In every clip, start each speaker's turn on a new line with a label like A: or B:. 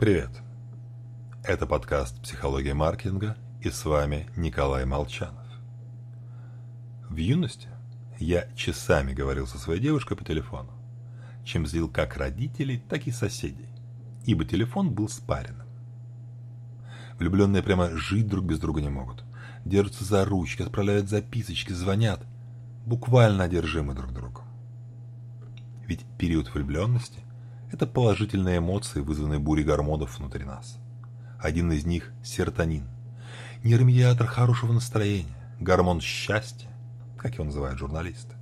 A: Привет! Это подкаст «Психология маркетинга» и с вами Николай Молчанов. В юности я часами говорил со своей девушкой по телефону, чем злил как родителей, так и соседей, ибо телефон был спаренным. Влюбленные прямо жить друг без друга не могут. Держатся за ручки, отправляют записочки, звонят. Буквально одержимы друг другом. Ведь период влюбленности – это положительные эмоции, вызванные бурей гормонов внутри нас. Один из них – серотонин. Нейромедиатор хорошего настроения, гормон счастья, как его называют журналисты.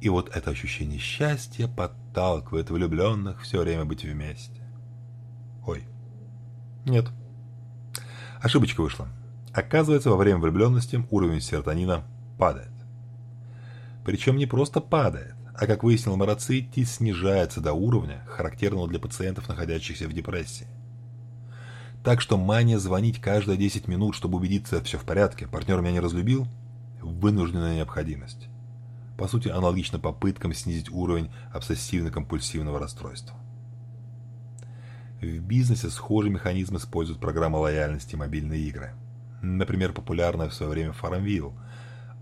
A: И вот это ощущение счастья подталкивает влюбленных все время быть вместе. Ой, нет. Ошибочка вышла. Оказывается, во время влюбленности уровень серотонина падает. Причем не просто падает, а как выяснил Марацитти, снижается до уровня, характерного для пациентов, находящихся в депрессии. Так что мания звонить каждые 10 минут, чтобы убедиться, все в порядке, партнер меня не разлюбил – вынужденная необходимость. По сути, аналогично попыткам снизить уровень обсессивно-компульсивного расстройства. В бизнесе схожий механизм используют программы лояльности и мобильные игры. Например, популярная в свое время Farmville.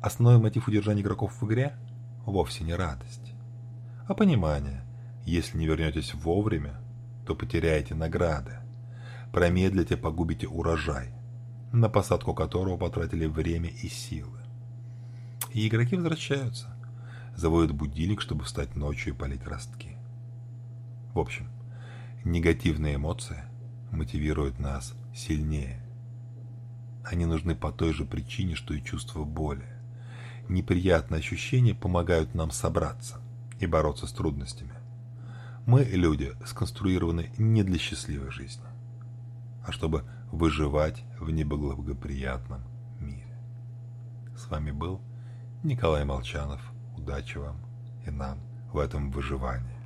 A: Основной мотив удержания игроков в игре – вовсе не радость, а понимание. Если не вернетесь вовремя, то потеряете награды. Промедлите, погубите урожай, на посадку которого потратили время и силы. И игроки возвращаются, заводят будильник, чтобы встать ночью и полить ростки. В общем, Негативные эмоции мотивируют нас сильнее. Они нужны по той же причине, что и чувство боли. Неприятные ощущения помогают нам собраться и бороться с трудностями. Мы, люди, сконструированы не для счастливой жизни, а чтобы выживать в неблагоприятном мире. С вами был Николай Молчанов. Удачи вам и нам в этом выживании.